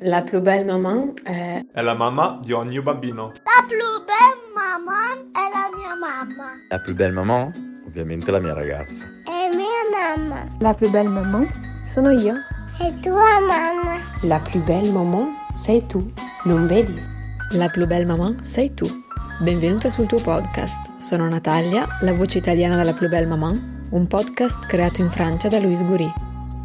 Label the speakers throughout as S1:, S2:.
S1: La più bella mamma è...
S2: È la mamma di ogni bambino.
S3: La più bella mamma è la mia mamma.
S4: La più bella mamma? Ovviamente la mia ragazza.
S3: È mia mamma.
S1: La più bella mamma sono io.
S3: È tua mamma.
S5: La più bella mamma sei tu, non vedi?
S1: La più bella mamma sei tu. Benvenuta sul tuo podcast. Sono Natalia, la voce italiana della più bella mamma, un podcast creato in Francia da Louise Goury.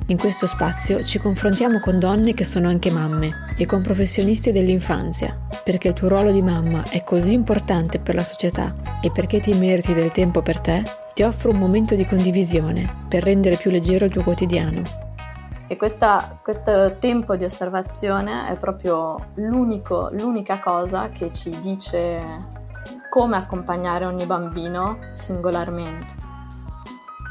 S1: In questo spazio ci confrontiamo con donne che sono anche mamme e con professionisti dell'infanzia, perché il tuo ruolo di mamma è così importante per la società e perché ti meriti del tempo per te, ti offro un momento di condivisione per rendere più leggero il tuo quotidiano.
S6: E questa, questo tempo di osservazione è proprio l'unica cosa che ci dice come accompagnare ogni bambino singolarmente.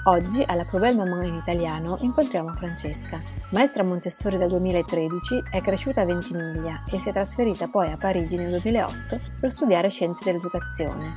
S1: Oggi alla Provel Mamma in italiano incontriamo Francesca. Maestra Montessori dal 2013, è cresciuta a Ventimiglia e si è trasferita poi a Parigi nel 2008 per studiare scienze dell'educazione.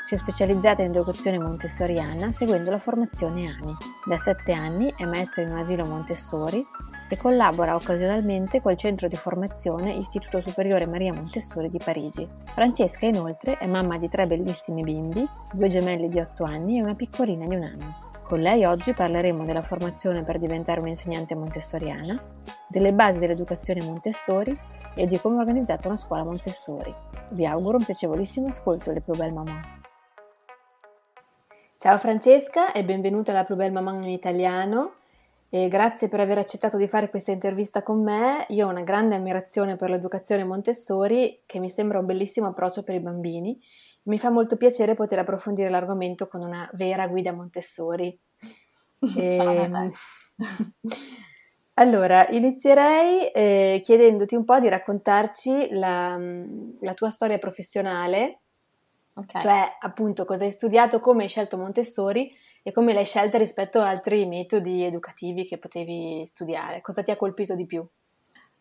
S1: Si è specializzata in educazione montessoriana seguendo la formazione ANI. Da sette anni è maestra in un asilo Montessori e collabora occasionalmente col centro di formazione Istituto Superiore Maria Montessori di Parigi. Francesca inoltre è mamma di tre bellissimi bimbi, due gemelli di 8 anni e una piccolina di un anno. Con lei oggi parleremo della formazione per diventare un'insegnante montessoriana, delle basi dell'educazione Montessori e di come è organizzata una scuola Montessori. Vi auguro un piacevolissimo ascolto alle Più Belle. Ciao Francesca e benvenuta alla Più Belle in italiano. E grazie per aver accettato di fare questa intervista con me. Io ho una grande ammirazione per l'educazione Montessori, che mi sembra un bellissimo approccio per i bambini mi fa molto piacere poter approfondire l'argomento con una vera guida Montessori.
S6: E... Ehm,
S1: allora, inizierei eh, chiedendoti un po' di raccontarci la, la tua storia professionale, okay. cioè appunto cosa hai studiato, come hai scelto Montessori e come l'hai scelta rispetto a altri metodi educativi che potevi studiare. Cosa ti ha colpito di più?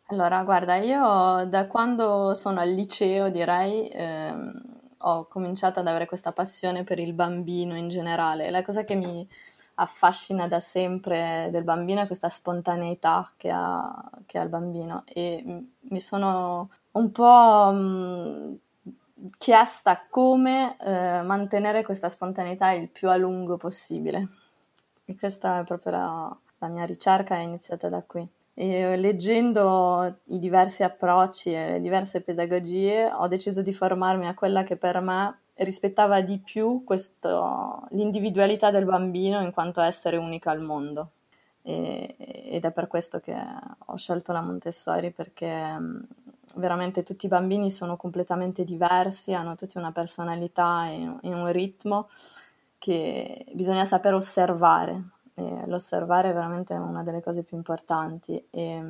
S6: Allora, guarda, io da quando sono al liceo direi... Ehm ho cominciato ad avere questa passione per il bambino in generale. La cosa che mi affascina da sempre del bambino è questa spontaneità che ha, che ha il bambino e mi sono un po' mh, chiesta come eh, mantenere questa spontaneità il più a lungo possibile. E questa è proprio la, la mia ricerca, è iniziata da qui. E leggendo i diversi approcci e le diverse pedagogie ho deciso di formarmi a quella che per me rispettava di più questo, l'individualità del bambino in quanto essere unico al mondo. E, ed è per questo che ho scelto la Montessori perché veramente tutti i bambini sono completamente diversi, hanno tutti una personalità e, e un ritmo che bisogna saper osservare l'osservare è veramente una delle cose più importanti e,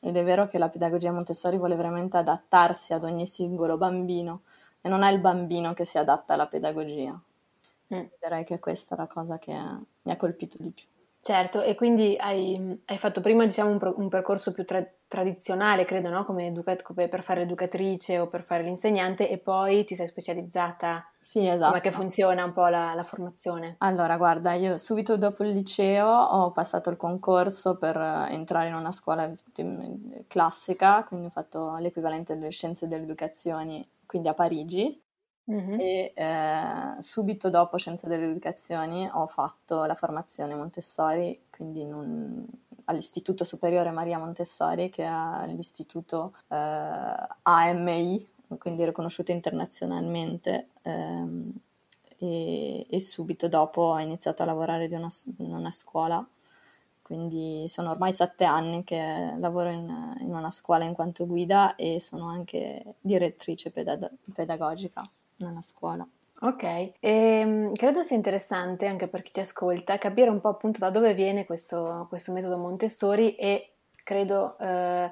S6: ed è vero che la pedagogia Montessori vuole veramente adattarsi ad ogni singolo bambino e non è il bambino che si adatta alla pedagogia. Mm. Direi che questa è la cosa che mi ha colpito di più.
S1: Certo, e quindi hai, hai fatto prima diciamo, un, pro, un percorso più tra, tradizionale, credo, no? come, educa- come, per fare l'educatrice o per fare l'insegnante e poi ti sei specializzata.
S6: Sì, esatto.
S1: Come che funziona un po' la, la, formazione?
S6: Allora, guarda, io subito dopo il liceo ho passato il concorso per entrare in una scuola classica, quindi ho fatto l'equivalente delle scienze dell'educazione, quindi a Parigi Mm-hmm. E eh, subito dopo Scienze dell'Educazione ho fatto la formazione Montessori, quindi un, all'Istituto Superiore Maria Montessori, che è l'istituto eh, AMI, quindi riconosciuto internazionalmente. Ehm, e, e, subito dopo ho iniziato a lavorare una, in una scuola, quindi sono ormai sette anni che lavoro in, in una scuola in quanto guida e sono anche direttrice pedag- pedagogica nella scuola.
S1: Ok, e, ehm, credo sia interessante anche per chi ci ascolta capire un po' appunto da dove viene questo, questo metodo Montessori e credo eh,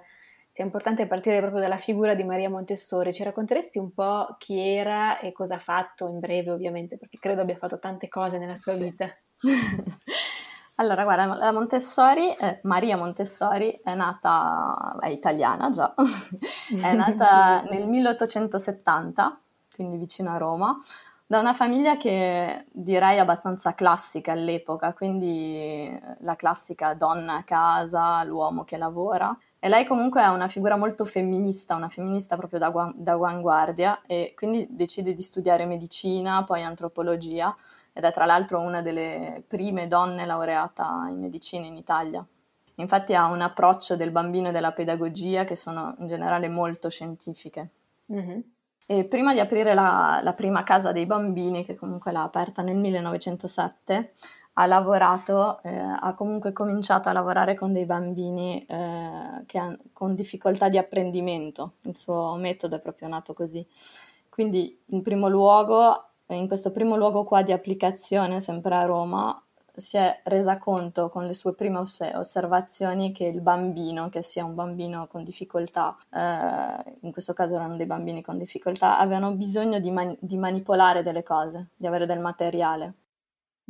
S1: sia importante partire proprio dalla figura di Maria Montessori. Ci racconteresti un po' chi era e cosa ha fatto in breve ovviamente, perché credo abbia fatto tante cose nella sua sì. vita.
S6: Allora, guarda, la Montessori, eh, Maria Montessori è nata, è italiana già, è nata nel 1870 quindi vicino a Roma, da una famiglia che direi abbastanza classica all'epoca, quindi eh, la classica donna a casa, l'uomo che lavora. E lei comunque è una figura molto femminista, una femminista proprio da, da avanguardia e quindi decide di studiare medicina, poi antropologia ed è tra l'altro una delle prime donne laureata in medicina in Italia. Infatti ha un approccio del bambino e della pedagogia che sono in generale molto scientifiche. Mm-hmm. E prima di aprire la, la, prima casa dei bambini, che comunque l'ha aperta nel 1907, ha lavorato, eh, ha comunque cominciato a lavorare con dei bambini eh, che han, con difficoltà di apprendimento. Il suo metodo è proprio nato così. Quindi, in primo luogo, in questo primo luogo qua di applicazione, sempre a Roma, si è resa conto con le sue prime osservazioni che il bambino, che sia un bambino con difficoltà, eh, in questo caso erano dei bambini con difficoltà, avevano bisogno di, man- di manipolare delle cose, di avere del materiale.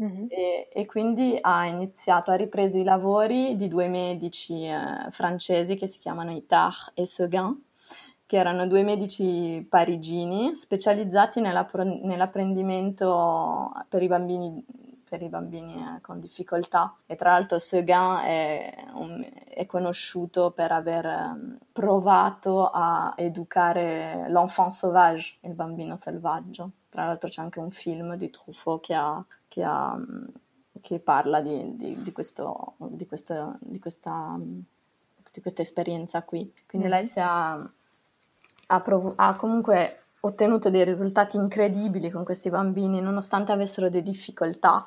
S6: Mm-hmm. E, e, quindi ha iniziato, ha ripreso i lavori di due medici eh, francesi che si chiamano Itard e Seguin, che erano due medici parigini specializzati nell'apprendimento per i bambini per i bambini eh, con difficoltà e tra l'altro Seguin è, è conosciuto per aver um, provato a educare l'enfant sauvage, il bambino selvaggio. Tra l'altro c'è anche un film di Truffaut che, ha, che, ha, che parla di, di, di, questo, di, questo, di, questa, di questa esperienza qui. Quindi mm. lei si ha, ha, prov- ha comunque ottenuto dei risultati incredibili con questi bambini, nonostante avessero delle difficoltà.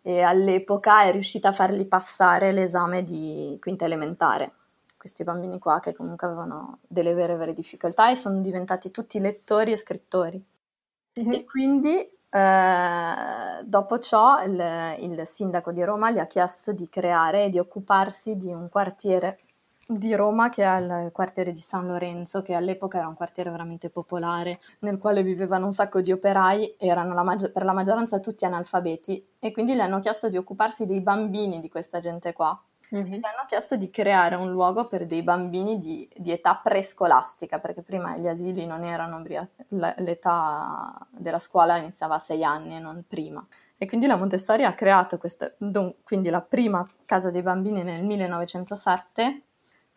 S6: E all'epoca è riuscita a fargli passare l'esame di quinta elementare. Questi bambini qua che comunque avevano delle vere vere difficoltà e sono diventati tutti lettori e scrittori. Mm-hmm. E quindi eh, dopo ciò il, il sindaco di Roma gli ha chiesto di creare e di occuparsi di un quartiere di Roma che è il quartiere di San Lorenzo, che all'epoca era un quartiere veramente popolare, nel quale vivevano un sacco di operai, erano la maggi- per la maggioranza tutti analfabeti e quindi le hanno chiesto di occuparsi dei bambini di questa gente qua. Mm-hmm. Le hanno chiesto di creare un luogo per dei bambini di, di età prescolastica, perché prima gli asili non erano l'età della scuola iniziava a sei anni e non prima. E quindi la Montessori ha creato questa, quindi la prima casa dei bambini nel 1907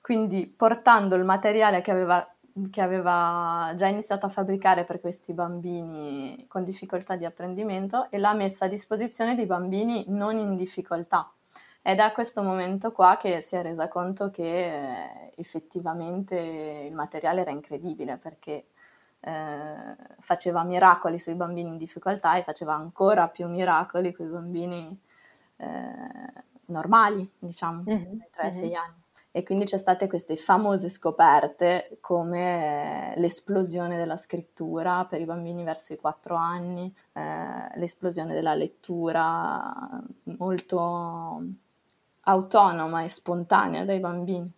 S6: quindi portando il materiale che aveva, che aveva già iniziato a fabbricare per questi bambini con difficoltà di apprendimento e l'ha messa a disposizione di bambini non in difficoltà. Ed è a questo momento qua che si è resa conto che eh, effettivamente il materiale era incredibile perché eh, faceva miracoli sui bambini in difficoltà e faceva ancora più miracoli con i bambini eh, normali, diciamo, mm-hmm. dai 3 ai 6 mm-hmm. anni e quindi c'è state queste famose scoperte come eh, l'esplosione della scrittura per i bambini verso i 4 anni, eh, l'esplosione della lettura molto autonoma e spontanea dai bambini.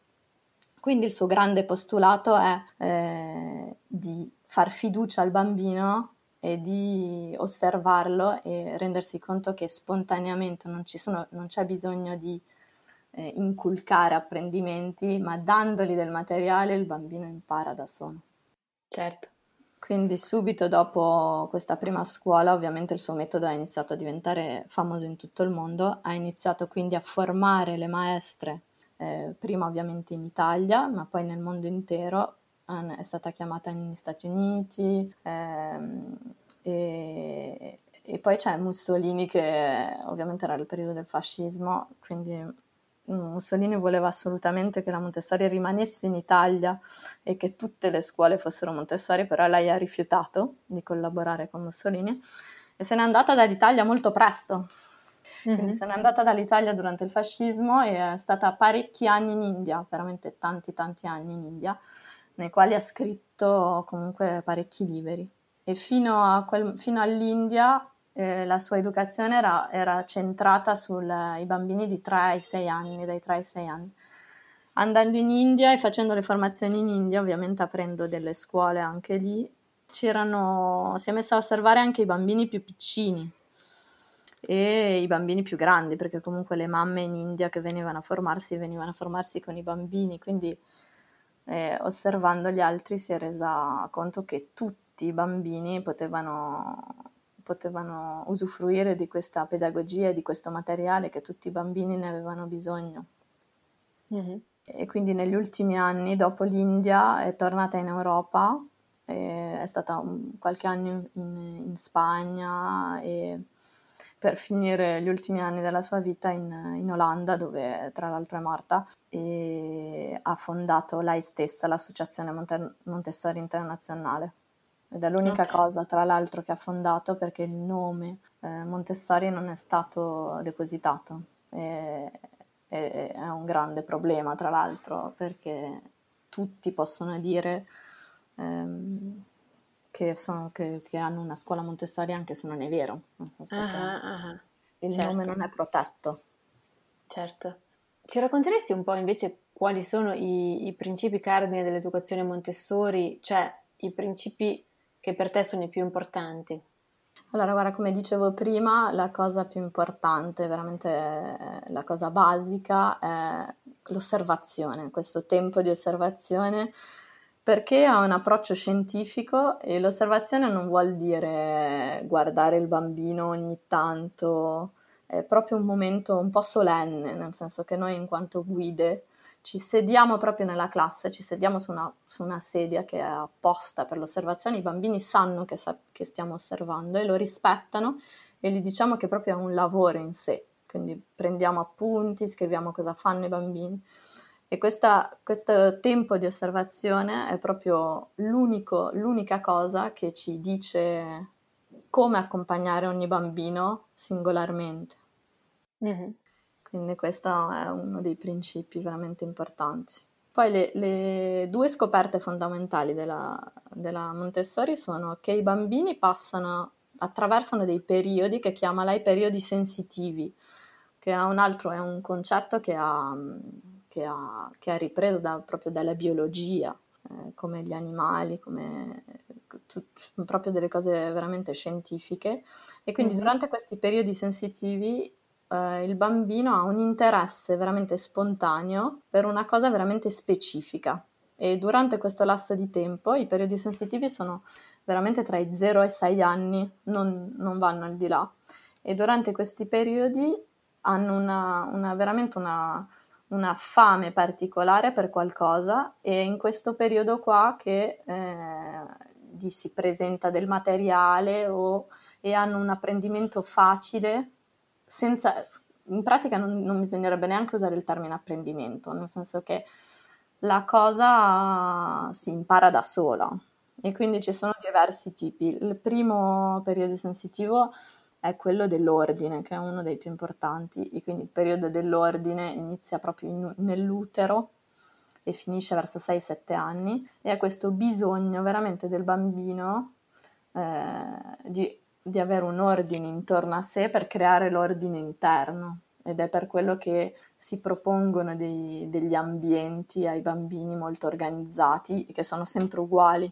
S6: Quindi il suo grande postulato è eh, di far fiducia al bambino e di osservarlo e rendersi conto che spontaneamente non, sono, non c'è bisogno di eh, inculcare apprendimenti, ma dandogli del materiale il bambino impara da solo.
S1: Certo.
S6: Quindi subito dopo questa prima scuola, ovviamente il suo metodo è iniziato a diventare famoso in tutto il mondo, ha iniziato quindi a formare le maestre, eh, prima ovviamente in Italia, ma poi nel mondo intero, è stata chiamata negli Stati Uniti ehm, e, e, poi c'è Mussolini che ovviamente era il periodo del fascismo, quindi Mussolini voleva assolutamente che la Montessori rimanesse in Italia e che tutte le scuole fossero Montessori, però lei ha rifiutato di collaborare con Mussolini e se n'è andata dall'Italia molto presto. Mm-hmm. Se n'è andata dall'Italia durante il fascismo e è stata parecchi anni in India, veramente tanti tanti anni in India, nei quali ha scritto comunque parecchi libri. E fino, quel, fino all'India eh, la sua educazione era, era centrata sui bambini di 3 ai 6 anni, dai 3 ai 6 anni. Andando in India e facendo le formazioni in India, ovviamente aprendo delle scuole anche lì, c'erano, si è messa a osservare anche i bambini più piccini e i bambini più grandi, perché comunque le mamme in India che venivano a formarsi, venivano a formarsi con i bambini, quindi eh, osservando gli altri si è resa conto che tutti i bambini potevano potevano usufruire di questa pedagogia e di questo materiale che tutti i bambini ne avevano bisogno.
S1: Mm-hmm.
S6: e quindi negli ultimi anni, dopo l'India, è tornata in Europa, è stata un, qualche anno in, in Spagna e per finire gli ultimi anni della sua vita in, in, Olanda, dove tra l'altro è morta, e ha fondato lei stessa l'Associazione Monte- Montessori Internazionale. Ed è l'unica okay. cosa, tra l'altro, che ha fondato perché il nome eh, Montessori non è stato depositato. E, e, è un grande problema, tra l'altro, perché tutti possono dire ehm, che, sono, che, che, hanno una scuola Montessori anche se non è vero. Non so uh-huh, uh-huh. Il certo. nome non è protetto.
S1: Certo. Ci racconteresti un po' invece quali sono i, i principi cardine dell'educazione Montessori, cioè i principi che per te sono i più importanti?
S6: Allora, guarda, come dicevo prima, la cosa più importante, veramente eh, la cosa basica è l'osservazione, questo tempo di osservazione, perché ha un approccio scientifico e l'osservazione non vuol dire guardare il bambino ogni tanto, è proprio un momento un po' solenne, nel senso che noi in quanto guide ci sediamo proprio nella classe, ci sediamo su una, su una sedia che è apposta per l'osservazione, i bambini sanno che, sa- che stiamo osservando e lo rispettano e gli diciamo che proprio è un lavoro in sé, quindi prendiamo appunti, scriviamo cosa fanno i bambini. E questa, questo tempo di osservazione è proprio l'unica cosa che ci dice come accompagnare ogni bambino singolarmente. Mm-hmm. Quindi questo è uno dei principi veramente importanti. Poi le, le due scoperte fondamentali della, della, Montessori sono che i bambini passano, attraversano dei periodi che chiama lei periodi sensitivi, che è un altro, è un concetto che ha, che ha, che ha ripreso da, proprio dalla biologia, eh, come gli animali, come proprio delle cose veramente scientifiche. E quindi mm-hmm. durante questi periodi sensitivi eh, il bambino ha un interesse veramente spontaneo per una cosa veramente specifica e durante questo lasso di tempo i periodi sensitivi sono veramente tra i 0 e i 6 anni, non, non, vanno al di là. E durante questi periodi hanno una, una, veramente una, una, fame particolare per qualcosa e in questo periodo qua che eh, gli si presenta del materiale o, e hanno un apprendimento facile senza, in pratica non, non, bisognerebbe neanche usare il termine apprendimento, nel senso che la cosa si impara da sola e quindi ci sono diversi tipi. Il primo periodo sensitivo è quello dell'ordine, che è uno dei più importanti, e quindi il periodo dell'ordine inizia proprio in, nell'utero e finisce verso 6-7 anni e ha questo bisogno veramente del bambino eh, di di avere un ordine intorno a sé per creare l'ordine interno ed è per quello che si propongono dei, degli ambienti ai bambini molto organizzati che sono sempre uguali.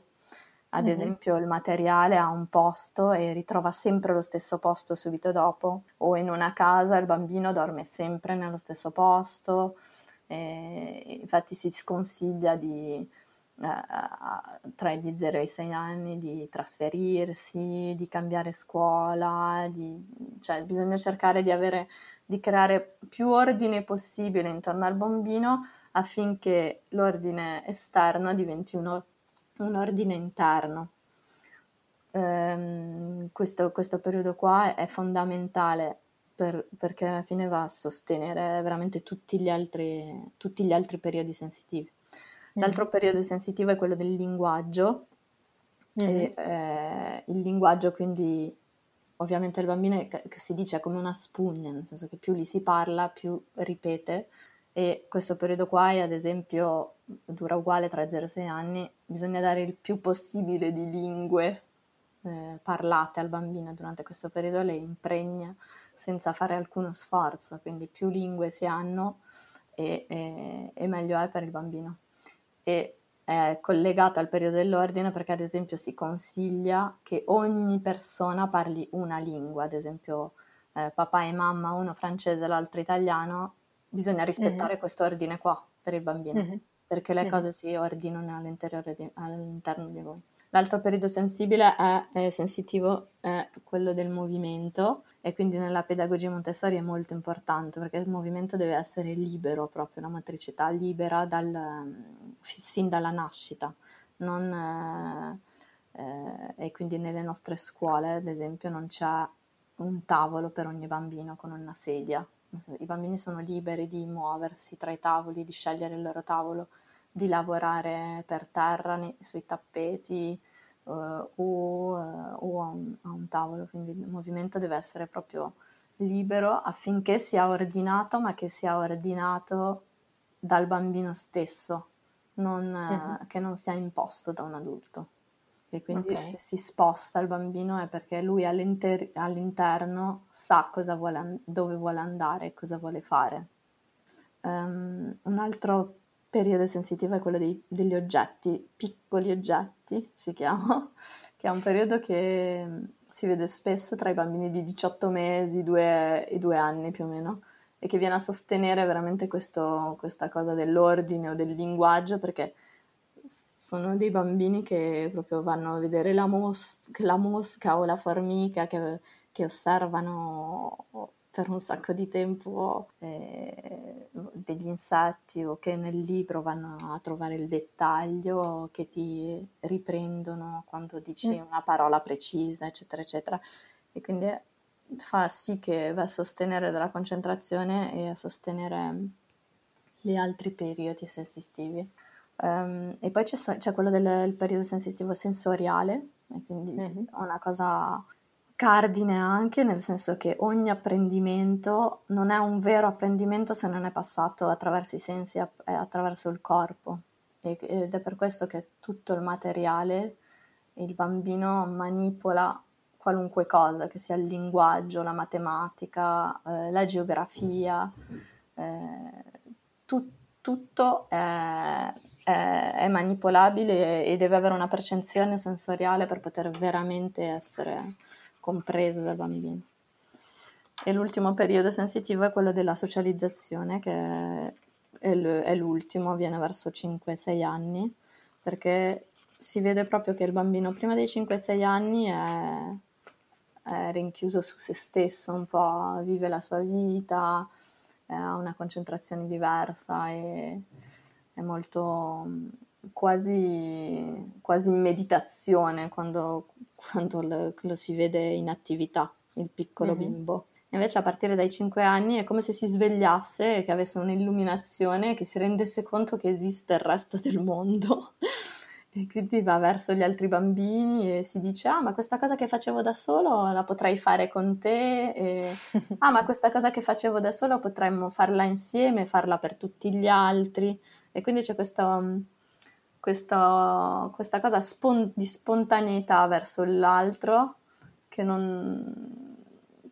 S6: Ad mm-hmm. esempio il materiale ha un posto e ritrova sempre lo stesso posto subito dopo, o in una casa il bambino dorme sempre nello stesso posto, infatti si sconsiglia di eh, tra gli 0 e i 6 anni di trasferirsi, di cambiare scuola, di, cioè bisogna cercare di, avere, di creare più ordine possibile intorno al bambino affinché l'ordine esterno diventi un, un ordine interno. Um, questo, questo, periodo qua è fondamentale per, perché alla fine va a sostenere veramente tutti gli altri, tutti gli altri periodi sensitivi. L'altro periodo sensitivo è quello del linguaggio. Mm. E, eh, il linguaggio quindi ovviamente il bambino è, che si dice è come una spugna, nel senso che più gli si parla, più ripete. E questo periodo qua è ad esempio dura uguale tra 0 e 6 anni, bisogna dare il più possibile di lingue eh, parlate al bambino durante questo periodo, le impregna senza fare alcuno sforzo, quindi più lingue si hanno e, e, e meglio è per il bambino e è collegato al periodo dell'ordine perché ad esempio si consiglia che ogni persona parli una lingua, ad esempio eh, papà e mamma, uno francese e l'altro italiano, bisogna rispettare mm-hmm. questo ordine qua per il bambino, mm-hmm. perché le mm-hmm. cose si ordinano all'interno di, all'interno di voi. L'altro periodo sensibile è, è sensitivo è quello del movimento e quindi nella pedagogia Montessori è molto importante perché il movimento deve essere libero, proprio la motricità libera dal, sin dalla nascita. Non, eh, eh, e quindi nelle nostre scuole, ad esempio, non c'è un tavolo per ogni bambino con una sedia. I bambini sono liberi di muoversi tra i tavoli, di scegliere il loro tavolo, di lavorare per terra sui tappeti uh, o, uh, o a, un, a, un, tavolo, quindi il movimento deve essere proprio libero affinché sia ordinato, ma che sia ordinato dal bambino stesso, non, uh-huh. che non sia imposto da un adulto. E quindi okay. se si sposta il bambino è perché lui all'inter- all'interno sa vuole, dove vuole andare e cosa vuole fare. Um, un altro periodo sensitivo è quello dei, degli oggetti, piccoli oggetti si chiama, che è un periodo che si vede spesso tra i bambini di 18 mesi due, e 2 anni più o meno e che viene a sostenere veramente questo, questa cosa dell'ordine o del linguaggio perché sono dei bambini che proprio vanno a vedere la, mos- la mosca o la formica che, che, osservano per un sacco di tempo eh, degli insetti o che nel libro vanno a trovare il dettaglio, che ti riprendono quando dici mm. una parola precisa, eccetera, eccetera. E quindi fa sì che va a sostenere della concentrazione e a sostenere gli altri periodi sensitivi. Um, e poi c'è, c'è quello del periodo sensitivo sensoriale, quindi mm-hmm. una cosa cardine anche, nel senso che ogni apprendimento non è un vero apprendimento se non è passato attraverso i sensi e attraverso il corpo. ed è per questo che tutto il materiale il bambino manipola qualunque cosa, che sia il linguaggio, la matematica, eh, la geografia, eh, tu, tutto è, è, è, manipolabile e deve avere una percezione sensoriale per poter veramente essere compreso dal bambino. E l'ultimo periodo sensitivo è quello della socializzazione, che è l'ultimo, viene verso 5-6 anni, perché si vede proprio che il bambino prima dei 5-6 anni è, è rinchiuso su se stesso, un po' vive la sua vita, ha una concentrazione diversa e è molto quasi, quasi in meditazione quando, quando lo, lo, si vede in attività, il piccolo mm-hmm. bimbo. Invece a partire dai 5 anni è come se si svegliasse e che avesse un'illuminazione, che si rendesse conto che esiste il resto del mondo. E quindi va verso gli altri bambini e si dice: Ah, ma questa cosa che facevo da solo la potrei fare con te. E, ah, ma questa cosa che facevo da solo potremmo farla insieme, farla per tutti gli altri. E quindi c'è questo, questo, questa cosa spon- di spontaneità verso l'altro che non,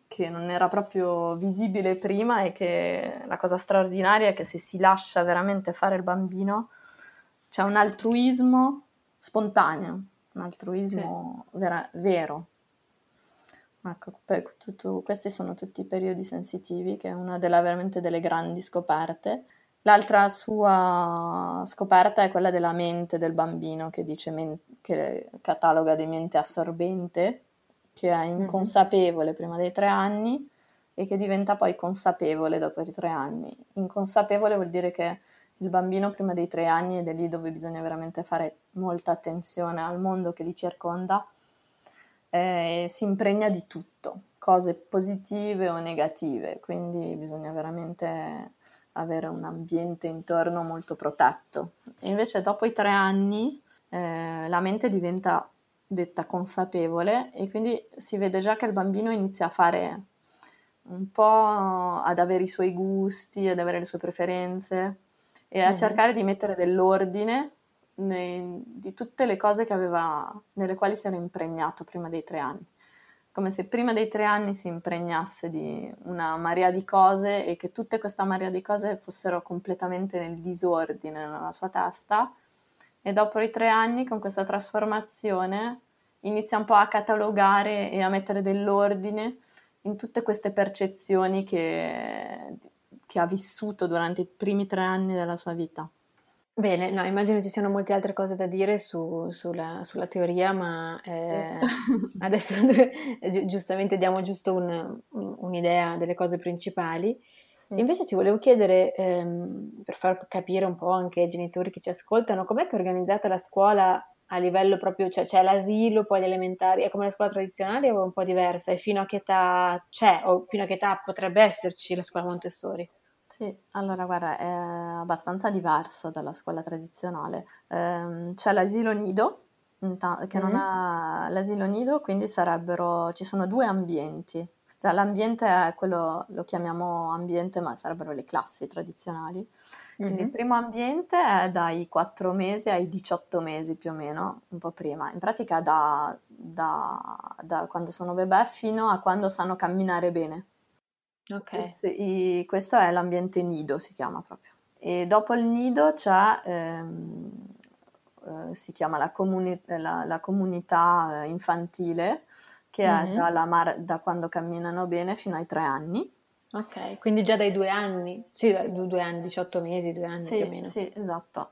S6: che non era proprio visibile prima e che la cosa straordinaria è che se si lascia veramente fare il bambino c'è un altruismo spontaneo, un altruismo sì. vera, vero. Ecco, tutto, questi sono tutti i periodi sensitivi, che è una della, veramente delle grandi scoperte. L'altra sua scoperta è quella della mente del bambino, che dice men- che cataloga di mente assorbente, che è inconsapevole mm-hmm. prima dei tre anni e che diventa poi consapevole dopo i tre anni. Inconsapevole vuol dire che il bambino prima dei tre anni ed è lì dove bisogna veramente fare molta attenzione al mondo che li circonda, eh, si impregna di tutto, cose positive o negative, quindi bisogna veramente avere un ambiente intorno molto protetto. E invece dopo i tre anni eh, la mente diventa detta consapevole e quindi si vede già che il bambino inizia a fare un po' ad avere i suoi gusti, ad avere le sue preferenze, e a mm-hmm. cercare di mettere dell'ordine nei, di tutte le cose aveva, nelle quali si era impregnato prima dei tre anni. Come se prima dei tre anni si impregnasse di una marea di cose e che tutte questa marea di cose fossero completamente nel disordine nella sua testa e dopo i tre anni con questa trasformazione inizia un po' a catalogare e a mettere dell'ordine in tutte queste percezioni che che ha vissuto durante i primi tre anni della sua vita.
S1: Bene, no, immagino ci siano molte altre cose da dire su- sulla, sulla teoria, ma eh, adesso gi- giustamente diamo giusto un- un- un'idea delle cose principali.
S6: Sì.
S1: Invece ti volevo chiedere, ehm, per far capire un po' anche ai genitori che ci ascoltano, com'è che è organizzata la scuola a livello proprio, cioè c'è l'asilo, poi le elementari, è come la scuola tradizionale o è un po' diversa? E fino a che età c'è o fino a che età potrebbe esserci la scuola Montessori?
S6: Sì, allora guarda, è abbastanza diversa dalla scuola tradizionale. Ehm, c'è l'asilo nido, inta- che non
S1: Mhm.
S6: ha l'asilo nido, quindi sarebbero, ci sono due ambienti. Cioè, L'ambiente è quello, lo chiamiamo ambiente, ma sarebbero le classi tradizionali. Quindi il
S1: Mhm.
S6: primo ambiente è dai 4 mesi ai 18 mesi più o meno, un po' prima. In pratica da, da- da quando sono bebè fino a quando sanno camminare bene.
S1: Ok.
S6: Questo, i- questo è l'ambiente nido, si chiama proprio. E dopo il nido c'è, ehm, eh, si chiama la, comuni- la- la comunità eh, infantile, che è
S1: Mhm.
S6: dalla mar- da quando camminano bene fino ai tre anni.
S1: Ok, quindi già dai due anni, sì, dai due, anni, 18 mesi, due anni più o
S6: Sì,
S1: meno.
S6: sì, esatto.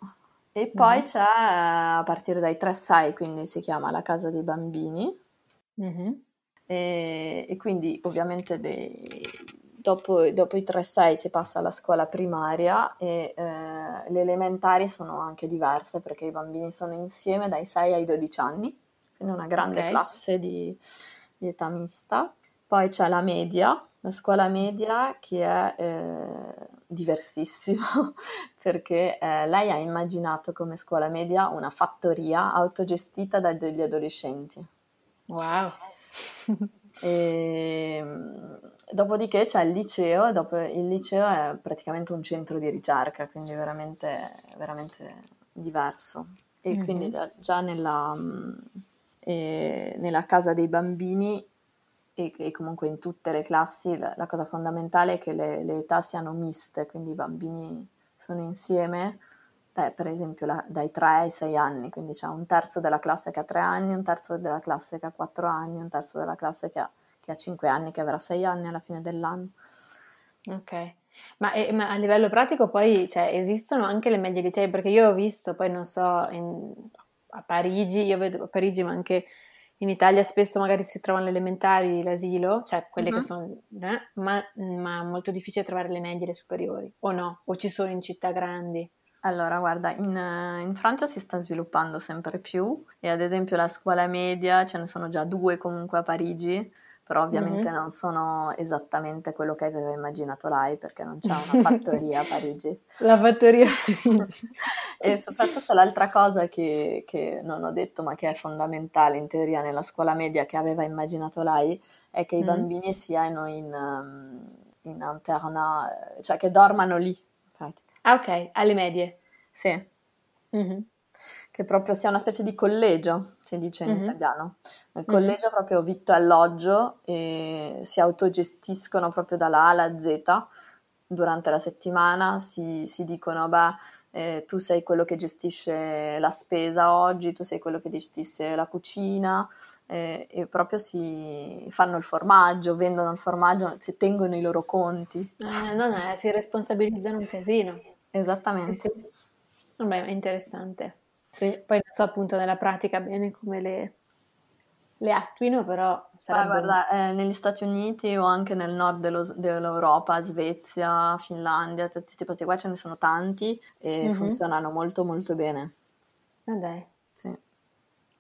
S6: E poi
S1: Mhm.
S6: c'è eh, a partire dai 3-6, quindi si chiama la casa dei bambini.
S1: Mhm.
S6: E, e quindi ovviamente dei- dopo, dopo i 3-6 si passa alla scuola primaria e eh, le elementari sono anche diverse perché i bambini sono insieme dai 6 ai 12 anni, quindi una grande
S1: Ok.
S6: classe di, di età mista. Poi c'è la media, la scuola media che è eh, diversissima perché eh, lei ha immaginato come scuola media una fattoria autogestita da degli adolescenti.
S1: Wow.
S6: E, mm, dopodiché c'è il liceo, e dopo il liceo è praticamente un centro di ricerca, quindi veramente, veramente diverso. E
S1: Mhm.
S6: quindi già, nella, mm, e nella casa dei bambini e, e comunque in tutte le classi la, la cosa fondamentale è che le, le età siano miste, quindi i bambini sono insieme, dai, per esempio la- dai 3 ai 6 anni, quindi c'è un terzo della classe che ha 3 anni, un terzo della classe che ha 4 anni, un terzo della classe che ha, che ha 5 anni, che avrà 6 anni alla fine dell'anno.
S1: Ok. Ma, eh, ma a livello pratico poi, cioè, esistono anche le medie licei? Perché io ho visto, poi non so, in- a Parigi, io vedo a Parigi, ma anche in Italia spesso magari si trovano le elementari, l'asilo, cioè quelle che
S6: Mhm.
S1: sono, eh, ma, ma è molto difficile trovare le medie e le superiori, o no? O ci sono in città grandi?
S6: Allora, guarda, in, eh, in Francia si sta sviluppando sempre più e ad esempio la scuola media, ce ne sono già due comunque a Parigi, però ovviamente
S1: Mhm.
S6: non sono esattamente quello che aveva immaginato lei perché non c'è una fattoria a Parigi.
S1: La fattoria a Parigi.
S6: E soprattutto l'altra cosa che, che non ho detto, ma che è fondamentale in teoria nella scuola media che aveva immaginato lei, è che i
S1: Mm.
S6: bambini siano in, um, in internat, cioè che dormano lì.
S1: Ah, ok, alle medie.
S6: Sì,
S1: Mhm.
S6: che proprio sia una specie di collegio, si dice in
S1: Mhm.
S6: italiano. Il collegio è proprio vitto alloggio e si autogestiscono proprio dalla A alla Z durante la settimana, si, si dicono, beh, eh, tu sei quello che gestisce la spesa oggi, tu sei quello che gestisce la cucina eh, e proprio si fanno il formaggio, vendono il formaggio, si tengono i loro conti.
S1: Eh, non è, si responsabilizzano un casino.
S6: Esattamente.
S1: sì. Vabbè, è interessante.
S6: Sì.
S1: Poi non so appunto nella pratica bene come le, le attuino, però sarebbe...
S6: guarda, eh, negli Stati Uniti o anche nel nord dello- dell'Europa, Svezia, Finlandia, tutti questi posti qua ce ne sono tanti e
S1: Mhm.
S6: funzionano molto molto bene.
S1: Ah, dai,
S6: Sì.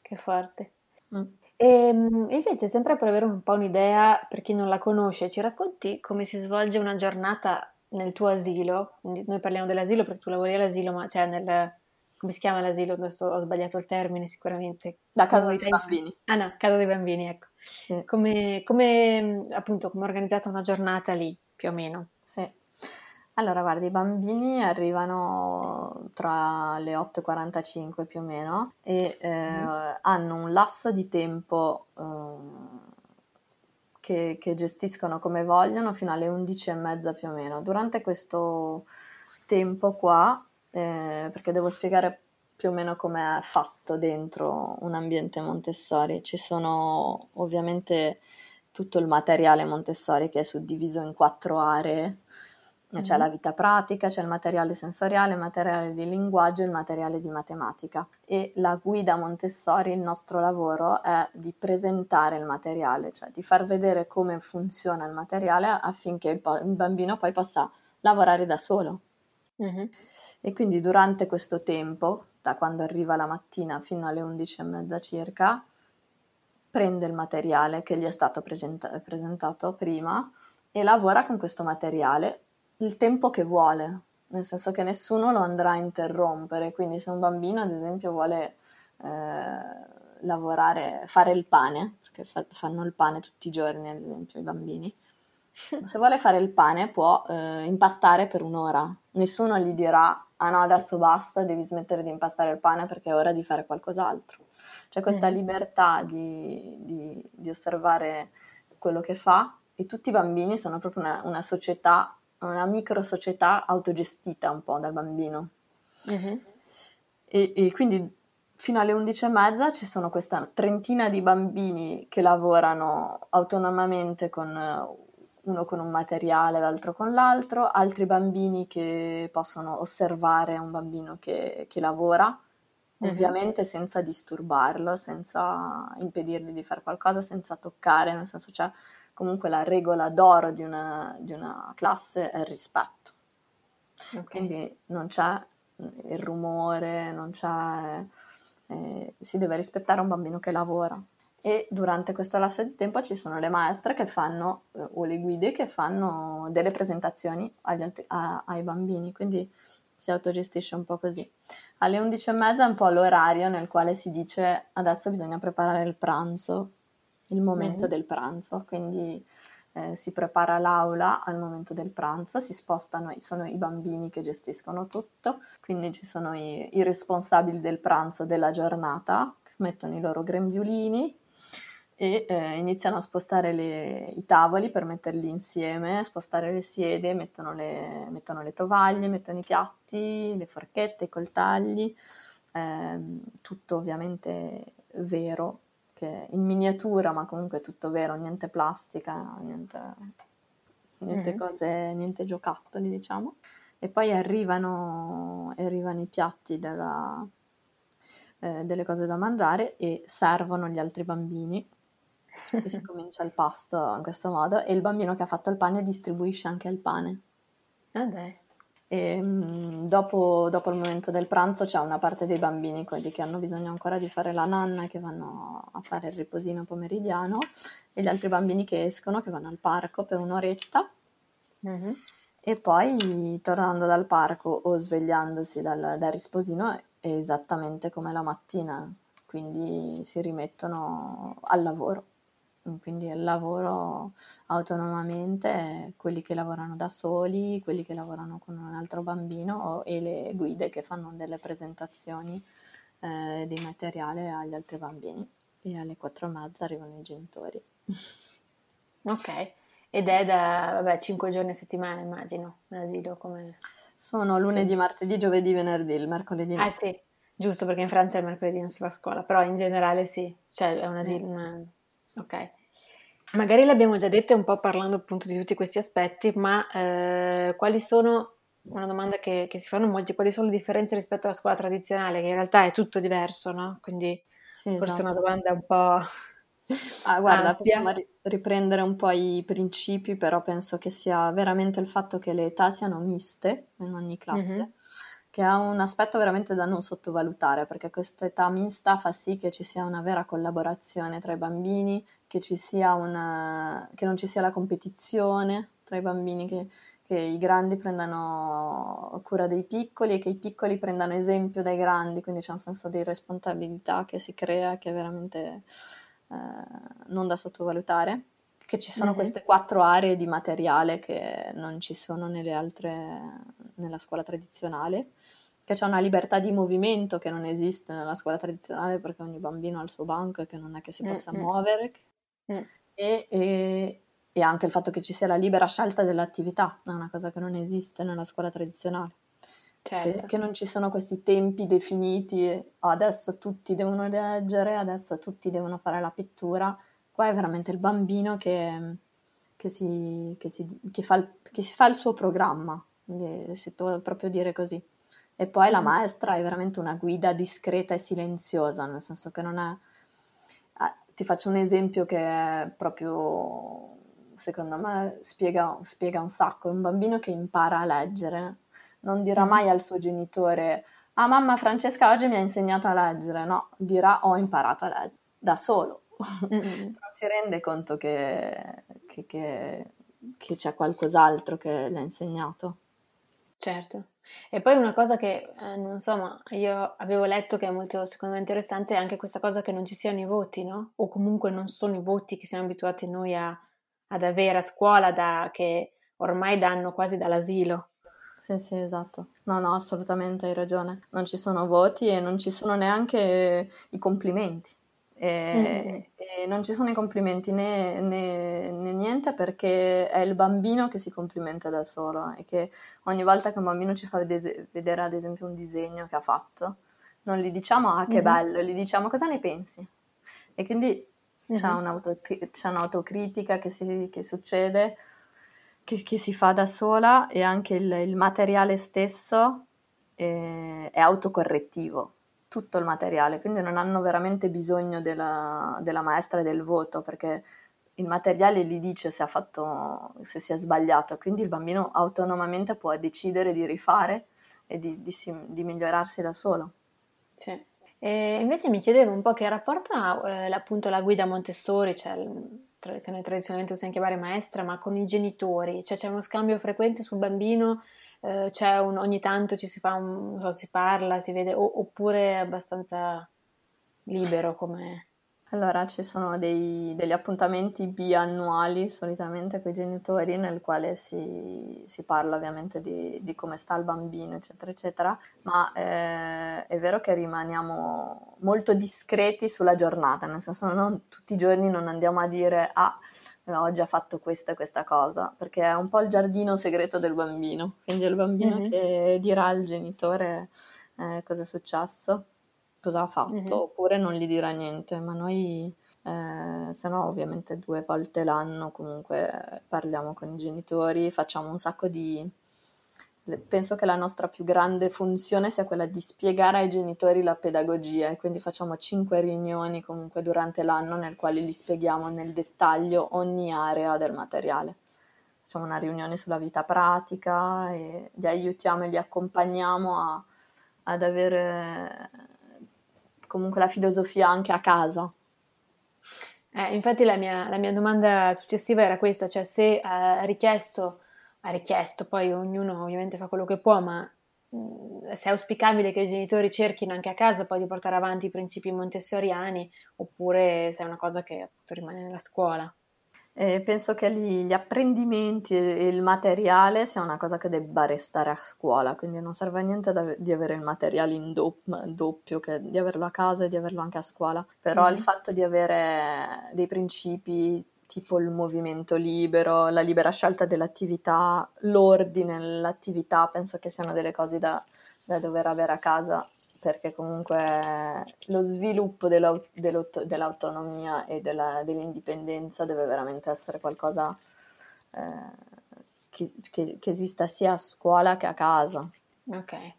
S1: che forte.
S6: Mm.
S1: E mm, invece, sempre per avere un po' un'idea, per chi non la conosce, ci racconti come si svolge una giornata nel tuo asilo? Quindi noi parliamo dell'asilo perché tu lavori all'asilo, ma cioè nel... come si chiama l'asilo? Adesso ho sbagliato il termine sicuramente.
S6: Da casa dei bambini.
S1: Ah no, casa dei bambini, ecco.
S6: Sì.
S1: Come, come, mm, appunto, come organizzata una giornata lì, più o meno?
S6: Sì. Allora, guarda, i bambini arrivano tra le 8.45 più o meno e eh, hanno un lasso di tempo eh, che, che gestiscono come vogliono fino alle 11.30 più o meno. Durante questo tempo qua, eh, perché devo spiegare più o meno come è fatto dentro un ambiente Montessori, ci sono ovviamente tutto il materiale Montessori che è suddiviso in quattro aree C'è
S1: Mhm.
S6: la vita pratica, c'è il materiale sensoriale, il materiale di linguaggio e il materiale di matematica. E la guida Montessori, il nostro lavoro è di presentare il materiale, cioè di far vedere come funziona il materiale affinché il, po- il bambino poi possa lavorare da solo.
S1: Mhm.
S6: E quindi durante questo tempo, da quando arriva la mattina fino alle 11 e mezza circa, prende il materiale che gli è stato presenta- presentato prima e lavora con questo materiale il tempo che vuole, nel senso che nessuno lo andrà a interrompere. Quindi se un bambino, ad esempio, vuole eh, lavorare, fare il pane, perché fa- fanno il pane tutti i giorni, ad esempio, i bambini. Se vuole fare il pane può eh, impastare per un'ora. Nessuno gli dirà, ah no, adesso basta, devi smettere di impastare il pane perché è ora di fare qualcos'altro. C'è questa
S1: Mhm.
S6: libertà di, di- di osservare quello che fa e tutti i bambini sono proprio una, una società, una micro società autogestita un po' dal bambino.
S1: Mhm.
S6: E, e quindi fino alle 11 e mezza ci sono questa trentina di bambini che lavorano autonomamente con eh, uno con un materiale, l'altro con l'altro, altri bambini che possono osservare un bambino che, che lavora,
S1: Mhm.
S6: ovviamente senza disturbarlo, senza impedirgli di fare qualcosa, senza toccare, nel senso c'è comunque la regola d'oro di una, di una classe è il rispetto.
S1: Ok.
S6: Quindi non c'è il rumore, non c'è... eh, si deve rispettare un bambino che lavora. E durante questo lasso di tempo ci sono le maestre che fanno, eh, o le guide che fanno delle presentazioni altri- a- ai bambini, quindi si autogestisce un po' così. Alle 11 e mezza è un po' l'orario nel quale si dice adesso bisogna preparare il pranzo, il momento
S1: Mhm.
S6: del pranzo, quindi eh, si prepara l'aula al momento del pranzo, si spostano, sono i bambini che gestiscono tutto, quindi ci sono i, i responsabili del pranzo della giornata, che mettono i loro grembiulini e eh, iniziano a spostare le- i tavoli per metterli insieme, spostare le sedie, mettono le, mettono le tovaglie, mettono i piatti, le forchette, i coltelli, ehm, tutto ovviamente vero, che in miniatura, ma comunque tutto vero, niente plastica, niente, niente
S1: Mhm.
S6: cose, niente giocattoli, diciamo. E poi arrivano, arrivano i piatti della- eh, delle cose da mangiare e servono gli altri bambini e si comincia il pasto in questo modo e il bambino che ha fatto il pane distribuisce anche il pane.
S1: Ah, dai.
S6: E, mm, dopo, dopo il momento del pranzo c'è una parte dei bambini, quelli che hanno bisogno ancora di fare la nanna, che vanno a fare il riposino pomeridiano, e gli altri bambini che escono, che vanno al parco per un'oretta,
S1: Mhm.
S6: e poi tornando dal parco o svegliandosi dal, dal risposino è esattamente come la mattina, quindi si rimettono al lavoro. Quindi lavoro autonomamente, quelli che lavorano da soli, quelli che lavorano con un altro bambino e le guide che fanno delle presentazioni eh, di materiale agli altri bambini. E alle quattro e mezza arrivano i genitori.
S1: Ok. Ed è da, vabbè, 5 giorni a settimana, immagino, un asilo come...
S6: Sono lunedì, martedì, giovedì, venerdì, il mercoledì no.
S1: Ah sì, giusto, perché in Francia il mercoledì non si va a scuola, però in generale sì, cioè è un asilo... una- Ok. Magari l'abbiamo già detto un po' parlando appunto di tutti questi aspetti, ma eh, quali sono, una domanda che, che si fanno molti, quali sono le differenze rispetto alla scuola tradizionale, che in realtà è tutto diverso, no? Quindi
S6: Sì,
S1: forse è una
S6: esatto.
S1: domanda un po'...
S6: Ah, guarda,
S1: ampia.
S6: possiamo ri- riprendere un po' i principi, però penso che sia veramente il fatto che le età siano miste in ogni classe,
S1: Mhm.
S6: Che è un aspetto veramente da non sottovalutare, perché questa età mista fa sì che ci sia una vera collaborazione tra i bambini, che una, che non ci sia la competizione tra i bambini, che, che i grandi prendano cura dei piccoli e che i piccoli prendano esempio dai grandi, quindi c'è un senso di responsabilità che si crea che è veramente eh, non da sottovalutare, che ci sono
S1: Mhm.
S6: queste quattro aree di materiale che non ci sono nelle altre, nella scuola tradizionale, che c'è una libertà di movimento che non esiste nella scuola tradizionale perché ogni bambino ha il suo banco e che non è che si possa
S1: Mm, mm.
S6: muovere,
S1: Mm.
S6: e, e- e anche il fatto che ci sia la libera scelta dell'attività, è una cosa che non esiste nella scuola tradizionale che,
S1: Certo.
S6: che non ci sono questi tempi definiti, "Oh, adesso tutti devono leggere, adesso tutti devono fare la pittura. Qua è veramente il bambino che, che si, che si, che fa, il, che si fa il suo programma, si può proprio dire così. E poi la mm. maestra è veramente una guida discreta e silenziosa, nel senso che non è... Ah, ti faccio un esempio che è proprio, secondo me, spiega, spiega un sacco. Un bambino che impara a leggere non dirà mm. mai al suo genitore ah mamma Francesca oggi mi ha insegnato a leggere, no, dirà ho imparato a leggere da solo. Mm-hmm. non si rende conto che, che, che, che c'è qualcos'altro che le ha insegnato.
S1: Certo. E poi una cosa che, eh, non so, ma io avevo letto che è molto, secondo me, interessante è anche questa cosa che non ci siano i voti, no? O comunque non sono i voti che siamo abituati noi a, ad avere a scuola, da, che ormai danno quasi dall'asilo.
S6: Sì, sì, esatto. No, no, assolutamente hai ragione. Non ci sono voti e non ci sono neanche i complimenti. E, mm. e non ci sono i complimenti né, né, né, niente perché è il bambino che si complimenta da solo e che ogni volta che un bambino ci fa vedere, vedere ad esempio un disegno che ha fatto, non gli diciamo ah che mm. bello, gli diciamo cosa ne pensi? E quindi mm. c'è, c'è, un'autocritica che, si, che succede, che, che, si fa da sola e anche il, il materiale stesso è, è autocorrettivo tutto il materiale, quindi non hanno veramente bisogno della, della maestra e del voto perché il materiale gli dice se, fatto, se si è sbagliato, quindi il bambino autonomamente può decidere di rifare e di, di, di migliorarsi da solo.
S1: Sì. E invece mi chiedevo un po' che rapporto ha eh, appunto la guida Montessori, cioè che noi tradizionalmente possiamo chiamare maestra, ma con i genitori, cioè c'è uno scambio frequente sul bambino eh, c'è un, ogni tanto ci si fa un, non so, si parla, si vede, o, oppure è abbastanza libero come...
S6: Allora, ci sono dei, degli appuntamenti biannuali solitamente con i genitori nel quale si, si parla ovviamente di, di, come sta il bambino, eccetera, eccetera, ma eh, è vero che rimaniamo molto discreti sulla giornata, nel senso non tutti i giorni non andiamo a dire ah oggi ha fatto questa e questa cosa, perché è un po' il giardino segreto del bambino, quindi è il bambino mm-hmm. che dirà al genitore eh, cosa è successo, cosa ha fatto, mm-hmm. oppure non gli dirà niente, ma noi, eh, se no ovviamente due volte l'anno comunque parliamo con i genitori, facciamo un sacco di penso che la nostra più grande funzione sia quella di spiegare ai genitori la pedagogia e quindi facciamo cinque riunioni comunque durante l'anno nel quale gli spieghiamo nel dettaglio ogni area del materiale. Facciamo una riunione sulla vita pratica e li aiutiamo e li accompagniamo a, ad avere comunque la filosofia anche a casa.
S1: Eh, infatti la mia, la mia, domanda successiva era questa, cioè se ha eh, richiesto ha richiesto, poi ognuno ovviamente fa quello che può, ma mh, se è auspicabile che i genitori cerchino anche a casa poi di portare avanti i principi montessoriani oppure se è una cosa che appunto rimane nella scuola.
S6: Eh, penso che gli, gli, apprendimenti e il materiale sia una cosa che debba restare a scuola, quindi non serve a niente da, di avere il materiale in doppio, doppio, che di averlo a casa e di averlo anche a scuola, però mm-hmm. il fatto di avere dei principi tipo il movimento libero, la libera scelta dell'attività, l'ordine nell'attività, penso che siano delle cose da, da dover avere a casa perché comunque lo sviluppo dell'aut- dell'autonomia e della, dell'indipendenza deve veramente essere qualcosa eh, che, che, che esista sia a scuola che a casa.
S1: Ok.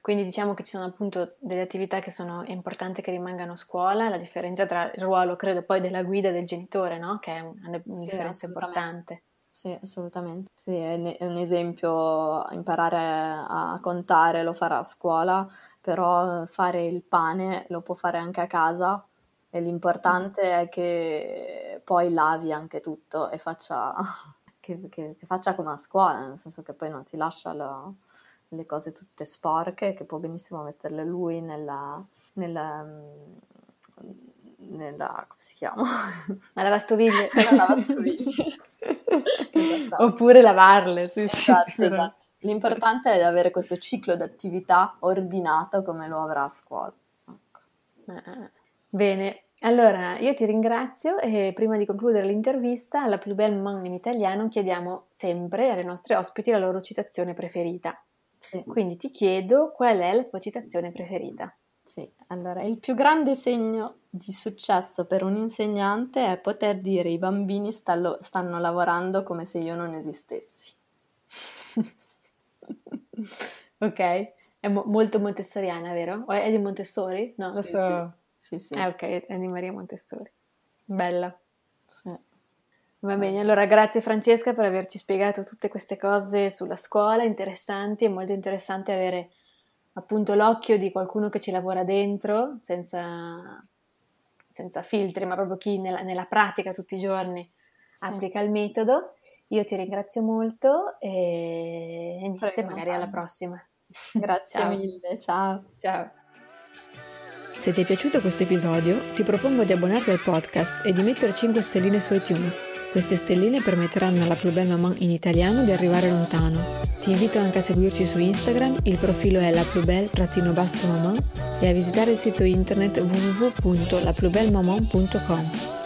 S1: Quindi diciamo che ci sono appunto delle attività che sono importanti che rimangano a scuola, la differenza tra il ruolo, credo, poi della guida e del genitore, no? Che è una, sì, differenza importante.
S6: Sì, assolutamente. Sì, è un esempio, imparare a contare lo farà a scuola, però fare il pane lo può fare anche a casa e l'importante è che poi lavi anche tutto e faccia, che, che, che faccia come a scuola, nel senso che poi non si lascia la le cose tutte sporche, che può benissimo metterle lui nella, nella, mm, nella come si chiama?
S1: La lavastoviglie.
S6: Lavastoviglie.
S1: Oppure lavarle, sì,
S6: esatto, sì, esatto. L'importante è avere questo ciclo di attività ordinato come lo avrà a scuola. Ecco.
S1: Eh, bene, allora io ti ringrazio e prima di concludere l'intervista alla più belle maman in italiano chiediamo sempre alle nostre ospiti la loro citazione preferita. Sì. Quindi ti chiedo qual è la tua citazione preferita.
S6: Sì, allora il più grande segno di successo per un insegnante è poter dire i bambini stallo- stanno lavorando come se io non esistessi.
S1: ok, è mo- molto montessoriana, vero? O è di Montessori? No,
S6: Sì,
S1: adesso...
S6: Sì, sì.
S1: Eh, ok, è di Maria Montessori. Bella.
S6: sì.
S1: Va bene, allora grazie Francesca per averci spiegato tutte queste cose sulla scuola, interessanti, è molto interessante avere appunto l'occhio di qualcuno che ci lavora dentro, senza, senza filtri, ma proprio chi nella, nella pratica tutti i giorni
S6: Sì.
S1: applica il metodo. Io ti ringrazio molto e, e niente,
S6: Prego,
S1: magari alla prossima.
S6: Grazie
S1: Ciao.
S6: mille, ciao.
S1: Ciao. Se ti è piaciuto questo episodio, ti propongo di abbonarti al podcast e di mettere 5 stelline su iTunes. Queste stelline permetteranno alla Plus Belle Maman in italiano di arrivare lontano. Ti invito anche a seguirci su Instagram, il profilo è la maman e a visitare il sito internet www.laplusbellemaman.com.